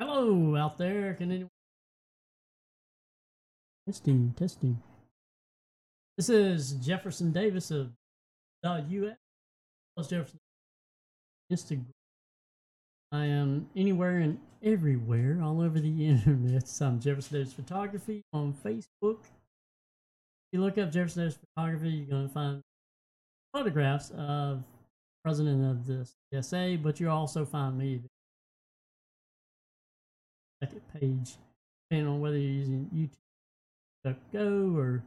Hello out there. Can anyone testing testing? This is Jefferson Davis of .us. Plus Jefferson Instagram. I am anywhere and everywhere, all over the internet. I'm Jefferson Davis Photography on Facebook. If you look up Jefferson Davis Photography, you're going to find photographs of president of the CSA, but you'll also find me second page, depending on whether you're using YouTube Go or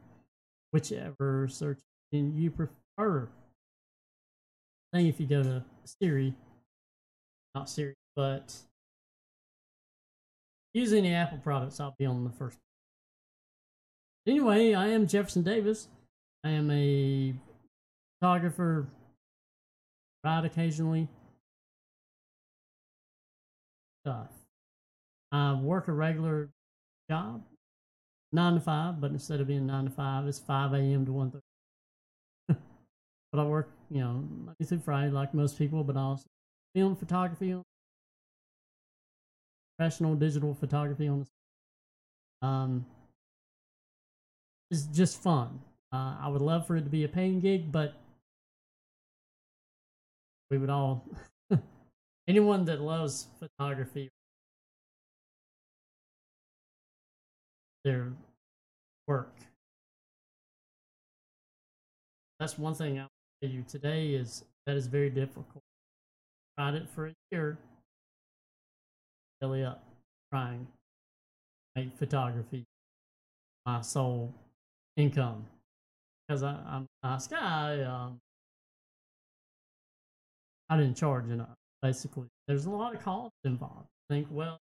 whichever search engine you prefer. I think if you go to Siri, not Siri, but using the Apple products, I'll be on the first. Anyway, I am Jefferson Davis. I am a photographer, ride occasionally. Stuff. I work a regular job, nine to five, but instead of being nine to five, it's five a.m. to one thirty. but I work, you know, Monday through Friday, like most people, but I also film photography, professional digital photography on the. Um, it's just fun. Uh, I would love for it to be a paying gig, but we would all, anyone that loves photography their work. That's one thing I'll tell you today is that is very difficult. Tried it for a year. Belly up, trying make photography my sole income because I, I'm a nice guy. Um, I didn't charge enough. Basically, there's a lot of costs involved. think, well,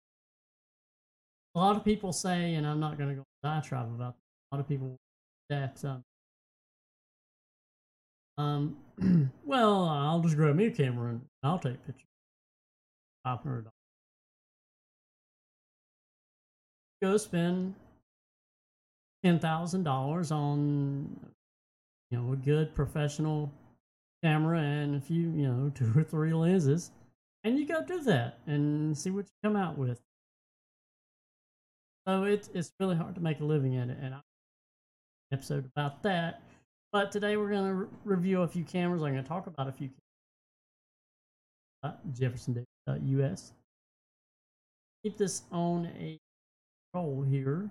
a lot of people say, and I'm not going to go diatribe about this, a lot of people that, um, um, well, I'll just grab me a camera and I'll take pictures. Five hundred dollars. Go spend ten thousand dollars on, you know, a good professional camera and a few, you know, two or three lenses, and you go do that and see what you come out with. So it's it's really hard to make a living at it, and I episode about that. But today we're going to re- review a few cameras. I'm going to talk about a few cameras. Uh, Jefferson.us. Keep this on a roll here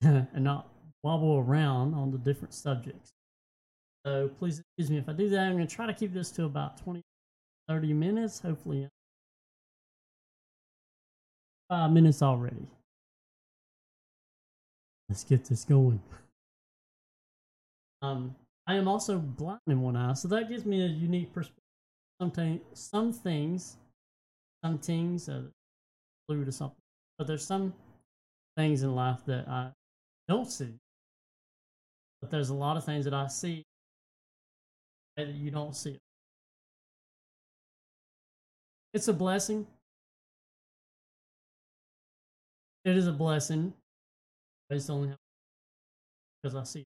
and not wobble around on the different subjects. So please excuse me if I do that. I'm going to try to keep this to about 20, 30 minutes. Hopefully, five minutes already. Let's get this going. Um, I am also blind in one eye, so that gives me a unique perspective. Sometimes, some things, some things, uh, blue to something, but there's some things in life that I don't see. But there's a lot of things that I see that you don't see. It's a blessing it is a blessing. I just only have because I see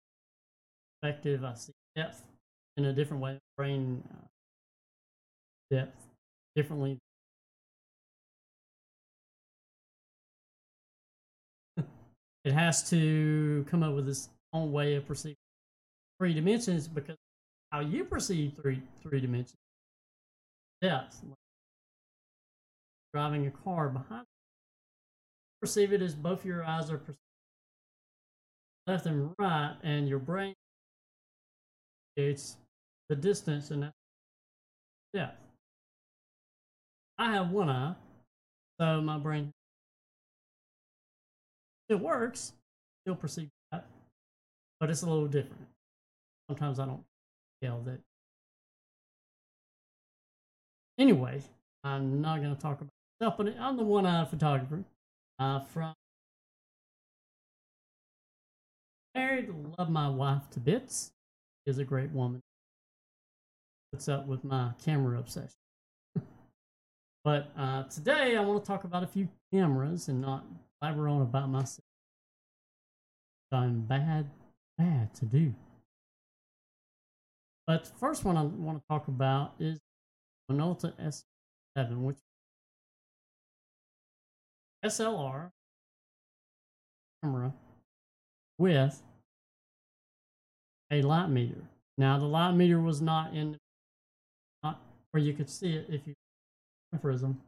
perspective, I see depth in a different way. Brain uh, depth differently. it has to come up with its own way of perceiving three dimensions because how you perceive three three dimensions depth. Driving a car behind perceive it as both your eyes are left and right, and your brain it's the distance and yeah. I have one eye, so my brain it works, still perceive that, but it's a little different. Sometimes I don't tell that. Anyway, I'm not going to talk about myself, but I'm the one-eyed photographer from married, love my wife to bits. Is a great woman. What's up with my camera obsession? but uh, today I want to talk about a few cameras and not blabber on about myself. I'm bad, bad to do. But the first one I want to talk about is Minolta SR7, which SLR camera with a light meter. Now the light meter was not in not where you could see it if you prism.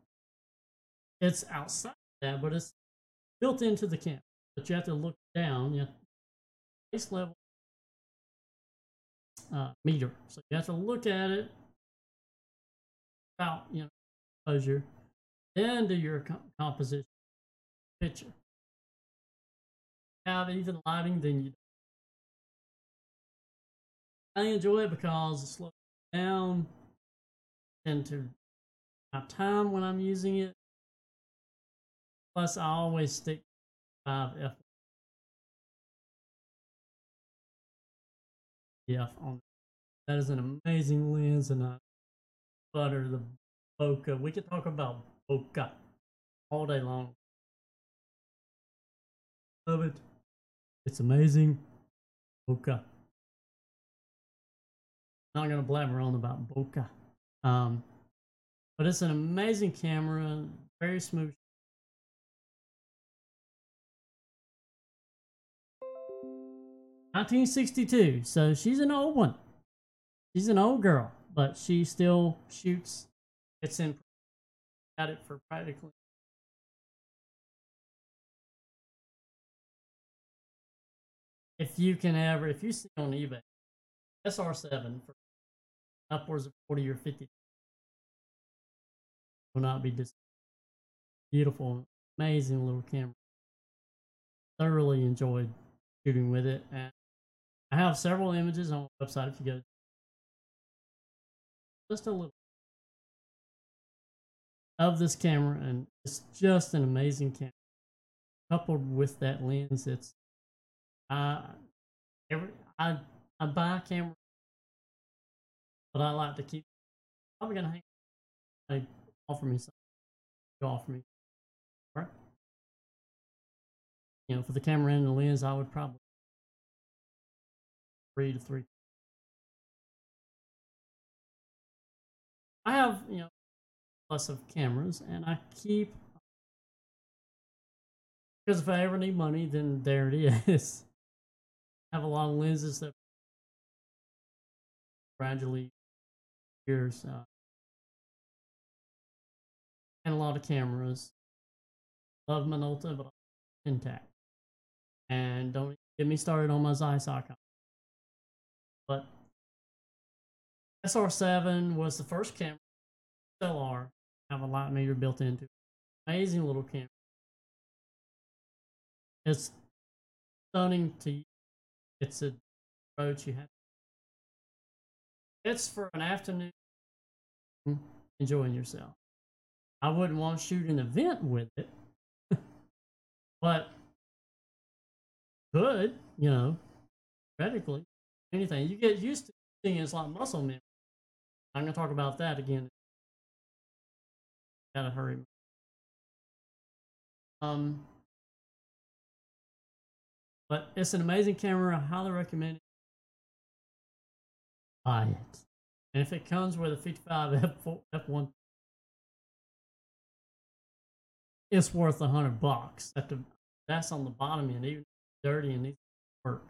It's outside that, but it's built into the camera. But you have to look down. You have base level uh, meter. So you have to look at it about you know exposure, then do your co- composition picture. Have even lighting, then you. I enjoy it because it slows down and to my time when I'm using it. Plus, I always stick 5 F. F on that is an amazing lens, and I butter the bokeh. We could talk about bokeh all day long. Love it. It's amazing. Bokeh. Not gonna blabber on about bokeh. Um, but it's an amazing camera, very smooth. Nineteen sixty two, so she's an old one. She's an old girl, but she still shoots. It's in got it for practically if you can ever if you see on eBay SR7 for upwards of 40 or 50 will not be dis beautiful amazing little camera. Thoroughly enjoyed shooting with it and I have several images on the website if you go. Just a little of this camera and it's just an amazing camera coupled with that lens it's uh every i i buy a camera but i like to keep probably gonna hang they offer me something you offer me right you know for the camera and the lens i would probably three to three i have you know plus of cameras and I keep because if I ever need money, then there it is. Have a lot of lenses that gradually years uh, and a lot of cameras. Love Minolta, but intact. And don't get me started on my Zeiss. But SR7 was the first camera, SLR, have a light meter built into it. Amazing little camera. It's stunning to. It's a approach you have. It's for an afternoon enjoying yourself. I wouldn't want to shoot an event with it, but could, you know, theoretically, anything. You get used to seeing it's like muscle memory. I'm going to talk about that again Gotta hurry. Um, but it's an amazing camera. I highly recommend it. Buy it. And if it comes with a 55 F4, F1, it's worth a hundred bucks. That's on the bottom end, even dirty and needs work.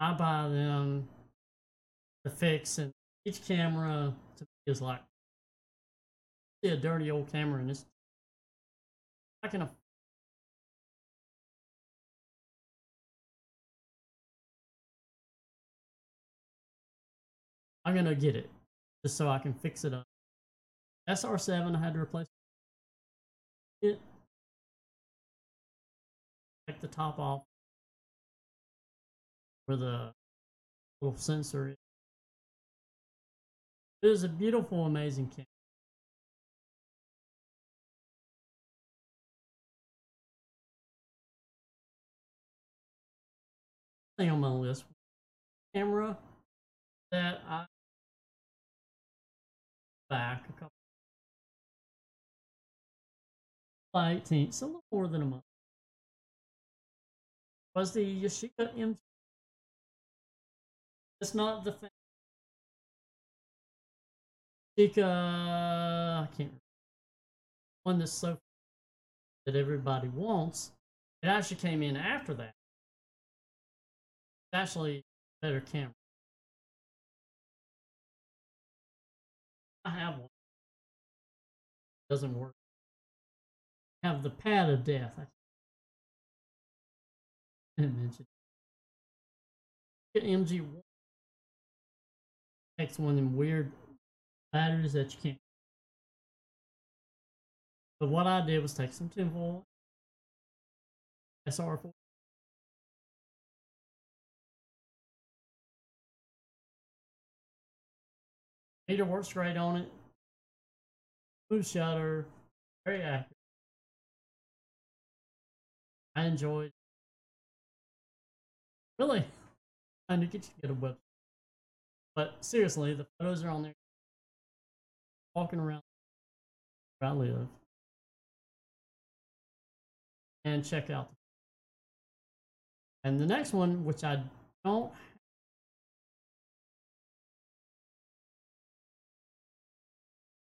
I buy them to fix, and each camera to me is like see a dirty old camera and it's I can I'm gonna get it just so I can fix it up. SR7 I had to replace it. Take the top off where the little sensor is. It is a beautiful, amazing camera. thing on my list camera that I back a couple by 18, it's a little more than a month. Was the Yashica M? It's not the thing. Yashica, I can't remember. one that's so that everybody wants. It actually came in after that. It's actually better camera. Have one. Doesn't work. I have the pad of death. I can't mention. Get MG1 takes one of them weird batteries that you can't. But what I did was take some tinfoil, SR4, meter works great on it. Smooth shutter, very accurate. I enjoyed. Really, trying to get you to get a website. But seriously, the photos are on there. Walking around where I live. And check out. And the next one, which I don't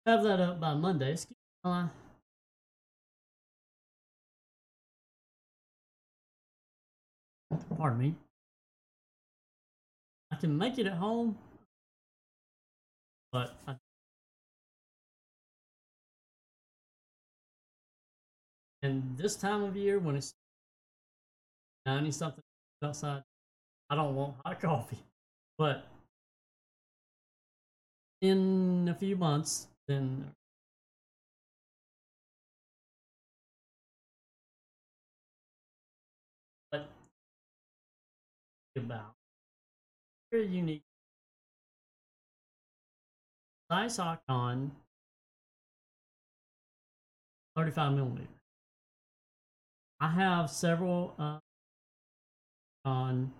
have that up by Monday. Excuse me. Pardon me. I can make it at home, but I and this time of year when it's 90 something outside, I don't want hot coffee. But in a few months, then but about very unique Zeiss Ikon 35 millimeter. I have several uh, on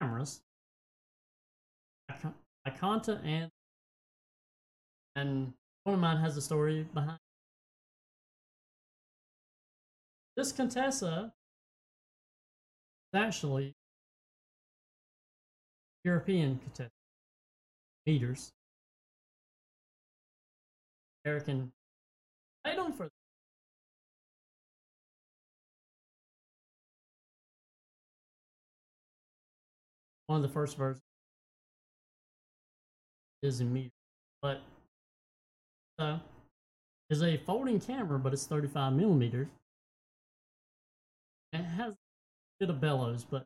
cameras, Ikonta and and one of mine has a story behind. This Contessa is actually European Contessa meters. American item for one of the first versions is in meters, but is a folding camera, but it's 35 millimeters. It has a bit of bellows, but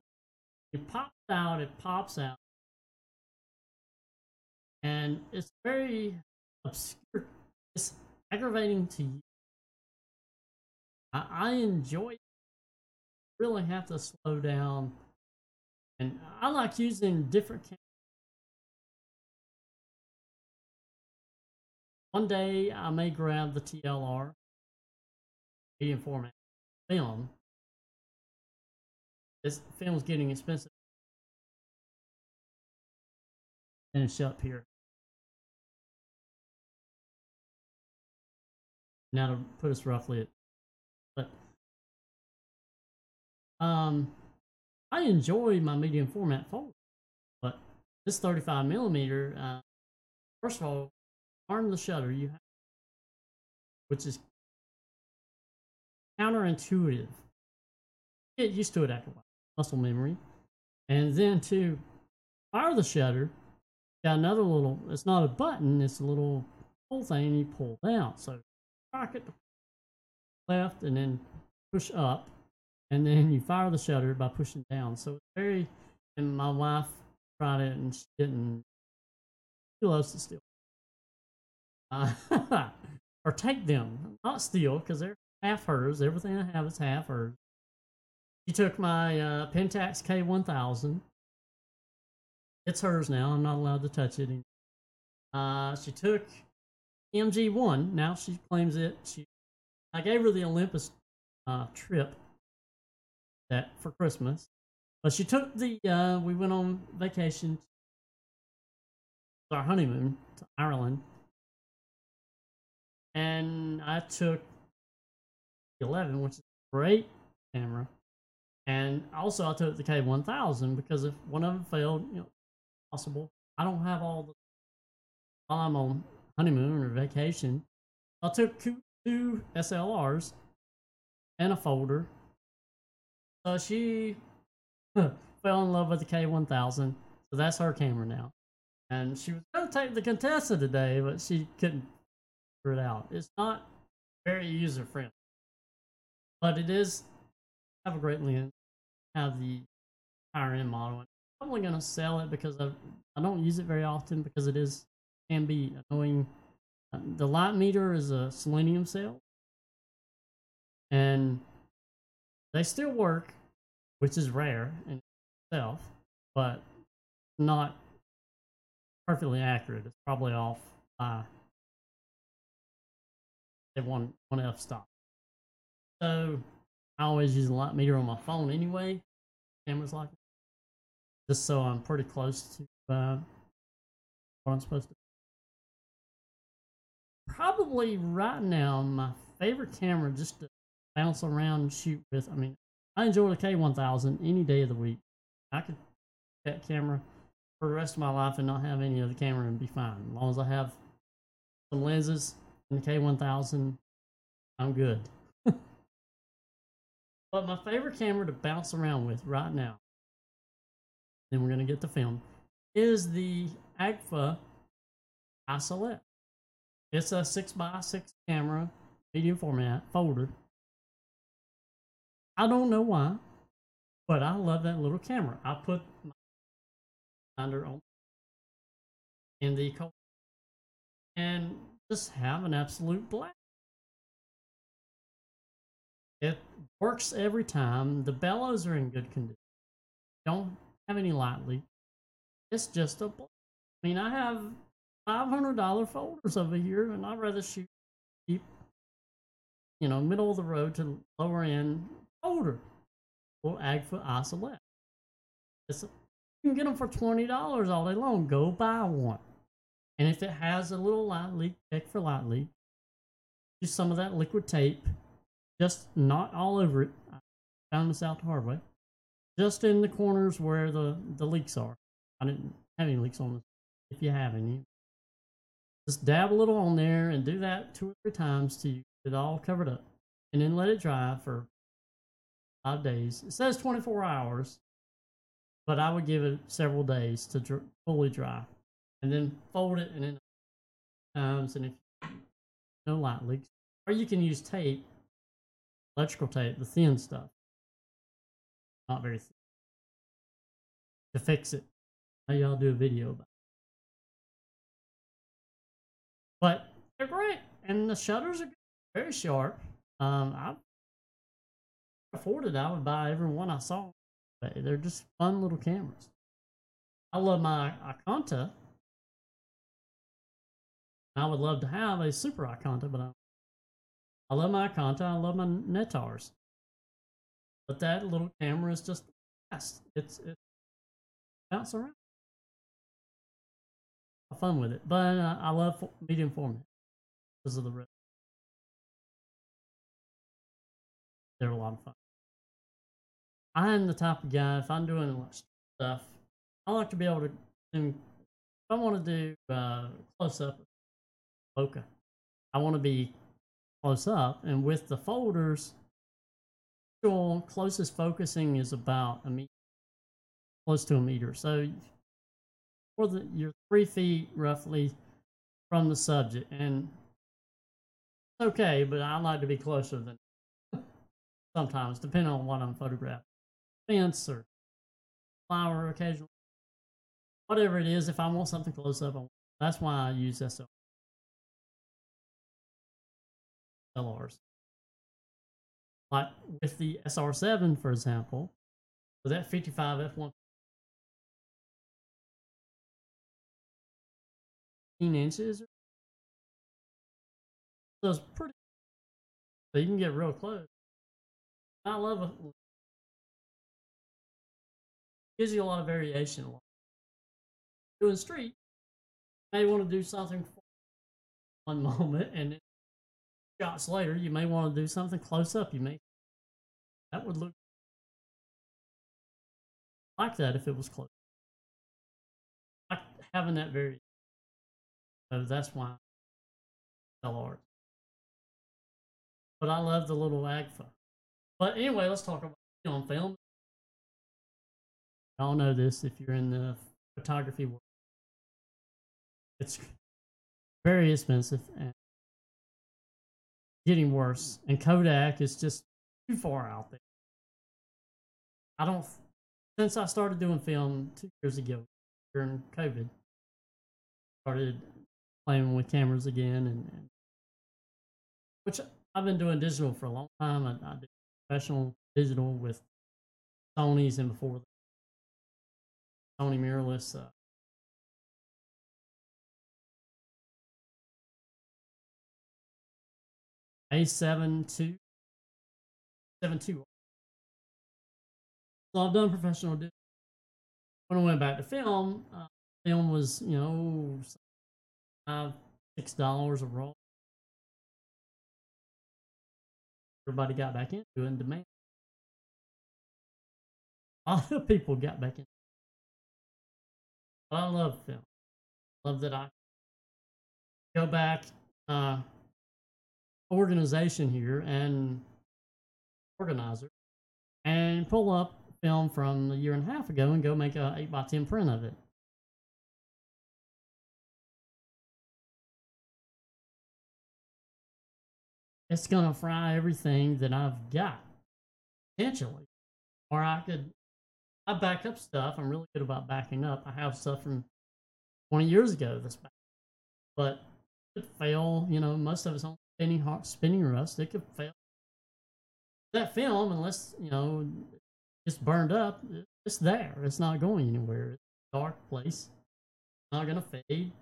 it pops out, it pops out. And it's very obscure. It's aggravating to you. I, I enjoy it. Really have to slow down. And I like using different cameras One day I may grab the TLR medium format film. This film's getting expensive. Finish up here. Now to put us roughly at, but um, I enjoy my medium format folder, but this 35 millimeter, uh, first of all, arm the shutter you have, which is counterintuitive. Get used to it after a while, muscle memory. And then to fire the shutter, got another little, it's not a button, it's a little pull thing you pull down. So rocket left and then push up. And then you fire the shutter by pushing down. So it's very, and my wife tried it and she didn't, she loves to steal uh, or take them, not steal, because they're half hers. Everything I have is half hers. She took my uh, Pentax K1000. It's hers now. I'm not allowed to touch it. Uh, she took MG1. Now she claims it. She, I gave her the Olympus uh, trip that for Christmas, but she took the. Uh, we went on vacation, our honeymoon to Ireland, and I took 11, which is a great camera. And also, I took the K1000 because if one of them failed, you know, possible. I don't have all the while I'm on honeymoon or vacation. I took two SLRs and a folder. So she fell in love with the K1000. So that's her camera now. And she was going to take the Contessa today, but she couldn't it out. It's not very user friendly, but it is have a great lens. Have the higher end model. I'm probably to sell it because I I don't use it very often because it is can be annoying. Uh, the light meter is a selenium cell, and they still work, which is rare in itself, but not perfectly accurate. It's probably off by one one f stop. So I always use a light meter on my phone anyway. Cameras like just so I'm pretty close to uh, what I'm supposed to. Probably right now, my favorite camera just to bounce around and shoot with. I mean, I enjoy the K1000 any day of the week. I could that camera for the rest of my life and not have any other camera and be fine. As long as I have some lenses and the K1000, I'm good. but my favorite camera to bounce around with right now, then we're going to get the film, is the Agfa Isolette. It's a 6x6 camera, medium format, folder. I don't know why, but I love that little camera. I put my under on in the and just have an absolute blast. It works every time. The bellows are in good condition. Don't have any light leak. It's just a. I mean, I have five hundred dollar folders over here, and I'd rather shoot cheap, you know, middle of the road to lower end folder or Agfa Isolette. It's a, you can get them for twenty dollars all day long. Go buy one, and if it has a little light leak, check for light leak. Use some of that liquid tape, just not all over it. I found this out the hard way. Just in the corners where the the leaks are. I didn't have any leaks on this. If you have any, just dab a little on there and do that two or three times you get it all covered up. And then let it dry for five days. It says 24 hours, but I would give it several days to dr- fully dry. And then fold it and then times. And if no light leaks, or you can use tape, electrical tape, the thin stuff, not very thin, to fix it. How y'all do a video about it. But they're great, and the shutters are very sharp. Um, I afforded, I would buy every one I saw. But they're just fun little cameras. I love my Ikonta. I would love to have a super Ikonta, but I, I love my Ikonta. I love my Nettars. But that little camera is just fast. It's it bounce around. Have fun with it, but uh, I love medium format because of the rip. They're a lot of fun. I'm the type of guy, if I'm doing the stuff, I like to be able to, do, if I want to do uh, close up bokeh, I want to be close up. And with the folders, closest focusing is about a meter, close to a meter. So for the, you're three feet roughly from the subject. And it's okay, but I like to be closer than sometimes, depending on what I'm photographing fence or flower occasionally. Whatever it is, if I want something close up, that's why I use SLRs. Like with the SR7, for example, with that 55 F1 inches. So it's pretty. So you can get real close. I love a gives you a lot of variation. Doing street, you may want to do something one moment, and shots later, you may want to do something close up. You may that would look like that if it was close. Like having that very. So that's why I but I love the little Agfa. But anyway, let's talk about on film. Y'all know this if you're in the photography world. It's very expensive and getting worse. And Kodak is just too far out there. I don't, since I started doing film two years ago during COVID, started playing with cameras again and, and which I've been doing digital for a long time. I, I did professional digital with Sony's and before Sony mirrorless. Uh, A7 II, 7 II. So I've done professional. When I went back to film, uh, film was, you know, five, six dollars a roll. Everybody got back into it and demand. A lot of people got back in. I love film. Love that I go back uh organization here and organizer and pull up film from a year and a half ago and go make a 8 by 10 print of it. It's going to fry everything that I've got, potentially. Or I could, I back up stuff. I'm really good about backing up. I have stuff from 20 years ago that's back. But it fail, you know, most of it's on spinning, hard, spinning rust. It could fail. That film, unless, you know, it's burned up, it's there. It's not going anywhere. It's a dark place. It's not to fade.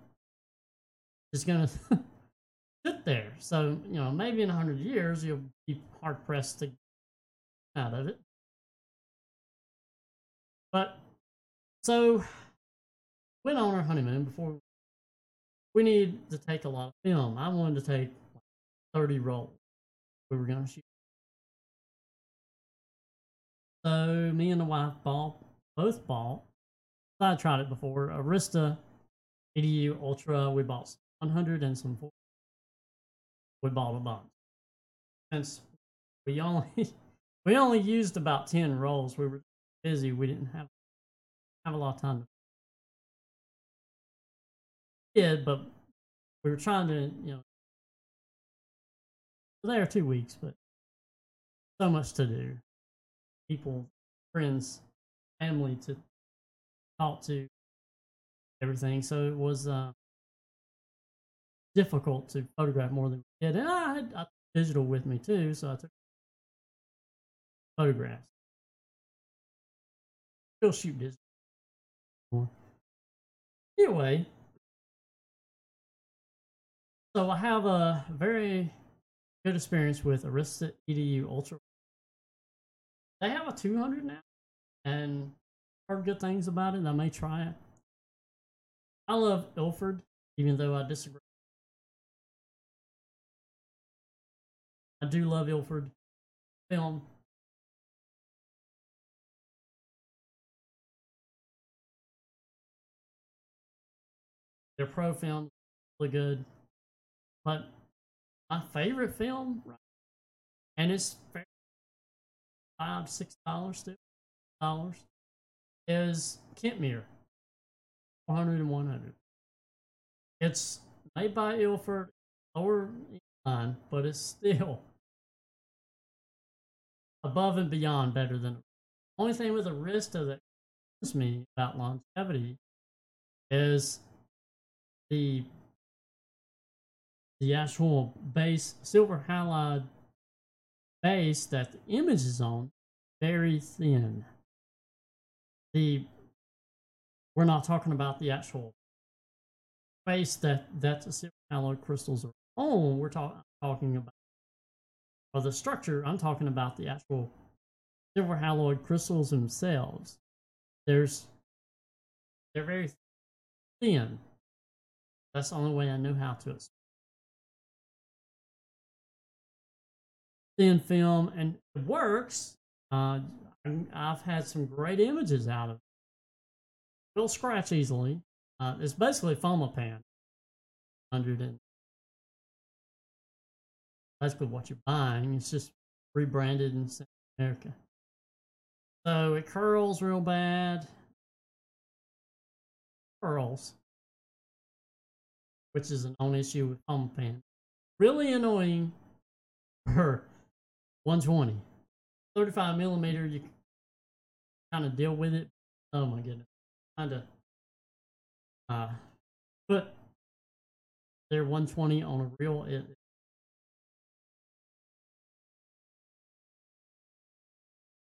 It's to sit there. So, you know, maybe in 100 years, you'll be hard pressed to get out of it. But, so, went on our honeymoon before we need to take a lot of film. I wanted to take 30 rolls we were to shoot. So me and the wife bought, both bought, I tried it before, Arista EDU Ultra. We bought 100 and some, we bought a bunch. Since we only, we only used about 10 rolls. We were busy. We didn't have, have a lot of time to did, but we were trying to, you know, there two weeks, but so much to do. People, friends, family to talk to, everything. So it was uh, difficult to photograph more than we did. And I had I digital with me too, so I took photographs. Still shoot digital. Anyway, so I have a very good experience with Arista EDU Ultra. They have a 200 now, and heard good things about it. I may try it. I love Ilford, even though I disagree. I do love Ilford film. Their pro film really good. But my favorite film, and it's five, six dollars, still dollars, is Kentmere, 100 and 100. It's made by Ilford, lower line, but it's still above and beyond better than. Only thing with Arista that concerns me about longevity is the the actual base silver halide base that the image is on very thin. The we're not talking about the actual base that that the silver halide crystals are on. We're talk, talking about or the structure. I'm talking about the actual silver halide crystals themselves. There's they're very thin. That's the only way I know how to explain. Thin film and it works. Uh, I've had some great images out of it. It'll scratch easily. Uh, it's basically Fomapan. 100 and basically what you're buying. It's just rebranded in South America. So it curls real bad. Curls, which is an own issue with Fomapan. Really annoying for 120. 35 millimeter, you kind of deal with it. Oh my goodness. Kind of uh, put their 120 on a reel. It,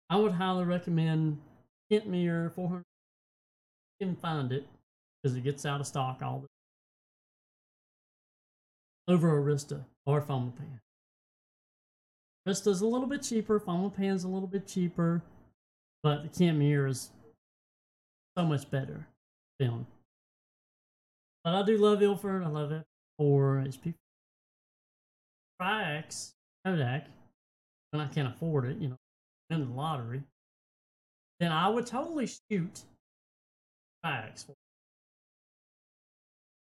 I would highly recommend Kentmere 400. You can find it because it gets out of stock all the over Arista or Fomapan. Arista's a little bit cheaper, Fomapan's a little bit cheaper, but the Kentmere is so much better film. But I do love Ilford. I love it for HP. Tri-X Kodak, and I can't afford it, you know, in the lottery, then I would totally shoot Tri-X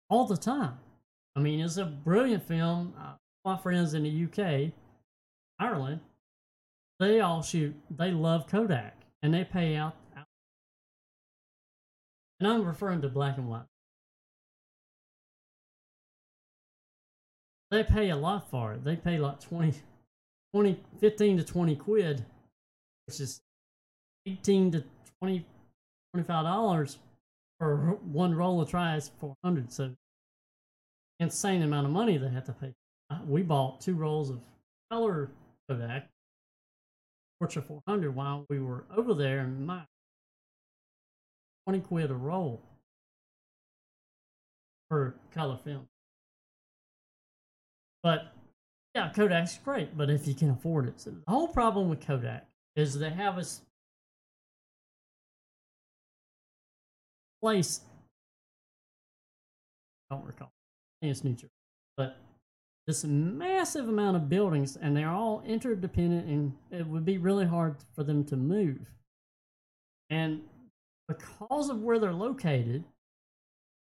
all the time. I mean, it's a brilliant film. Uh, my friends in the UK, Ireland, they all shoot. They love Kodak, and they pay out. And I'm referring to black and white. They pay a lot for it. They pay like 20, 20 15 to 20 quid, which is 18 to 20, 25 dollars for one roll of Tri-X 400. So insane amount of money they have to pay. Uh, we bought two rolls of color Kodak, Portra 400 while we were over there, and my 20 quid a roll for color film. But yeah, Kodak's great, but if you can afford it. So the whole problem with Kodak is they have us place. I don't recall. I think it's New Jersey. This massive amount of buildings, and they're all interdependent, and it would be really hard for them to move. And because of where they're located,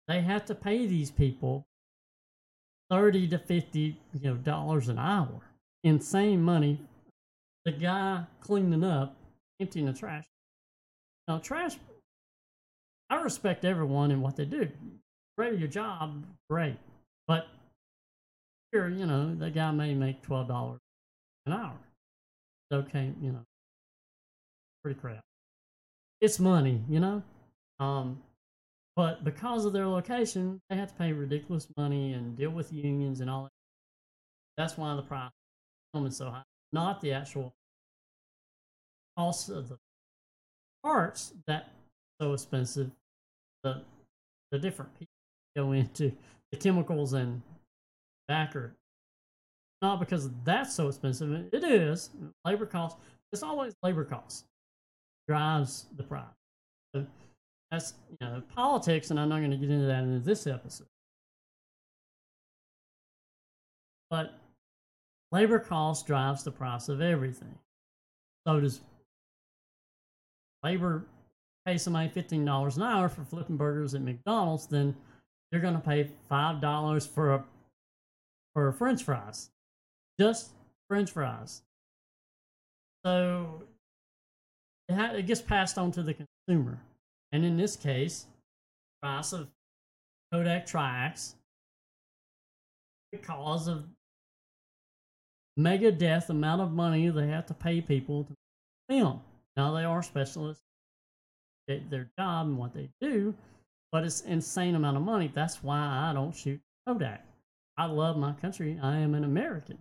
they have to pay these people 30 to 50 you know dollars an hour. Insane money. The guy cleaning up emptying the trash. Now trash i respect everyone and what they do. Great your job great. But here you know the guy may make $12 an hour it's okay you know pretty crap it's money you know um but because of their location, they have to pay ridiculous money and deal with unions and all that. That's why the price is so high. Not the actual cost of the parts that so expensive. The the different people go into the chemicals and backer. Not because that's so expensive. It is labor costs. It's always labor costs drives the price. So that's you know politics, and I'm not going to get into that in this episode. But labor cost drives the price of everything. So does labor pay somebody fifteen dollars an hour for flipping burgers at McDonald's, then you're going to pay five dollars for a for French fries, just French fries. So it, ha- it gets passed on to the consumer. And in this case, price of Kodak Tri-X because of mega death amount of money they have to pay people to film. Now they are specialists at their job and what they do, but it's insane amount of money. That's why I don't shoot Kodak. I love my country. I am an American.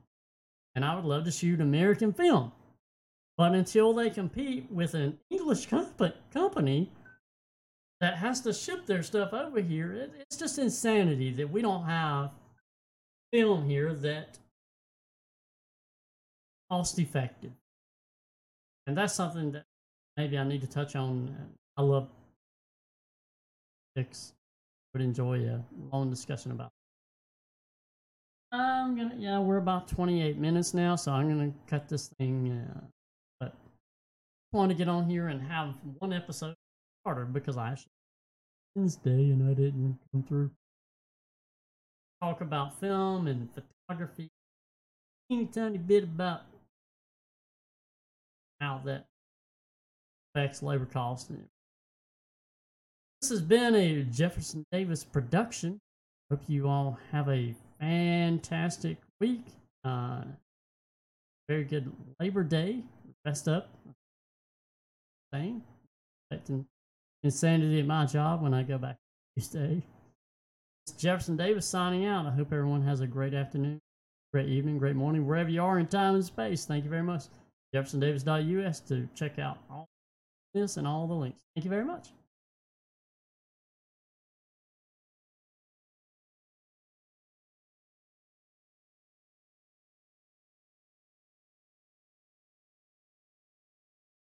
And I would love to shoot American film. But until they compete with an English comp- company that has to ship their stuff over here. It, it's just insanity that we don't have film here that cost effective. And that's something that maybe I need to touch on. I love six. Would enjoy a long discussion about. I'm gonna yeah, we're about 28 minutes now, so I'm gonna cut this thing. Uh, but I want to get on here and have one episode harder because I actually Wednesday and I didn't come through. Talk about film and photography, teeny tiny bit about how that affects labor costs. This has been a Jefferson Davis production. Hope you all have a fantastic week. Uh, very good Labor Day. Rest up. Same. Expecting insanity at my job when I go back Tuesday. It's Jefferson Davis signing out. I hope everyone has a great afternoon, great evening, great morning, wherever you are in time and space. Thank you very much. JeffersonDavis.us to check out all this and all the links. Thank you very much.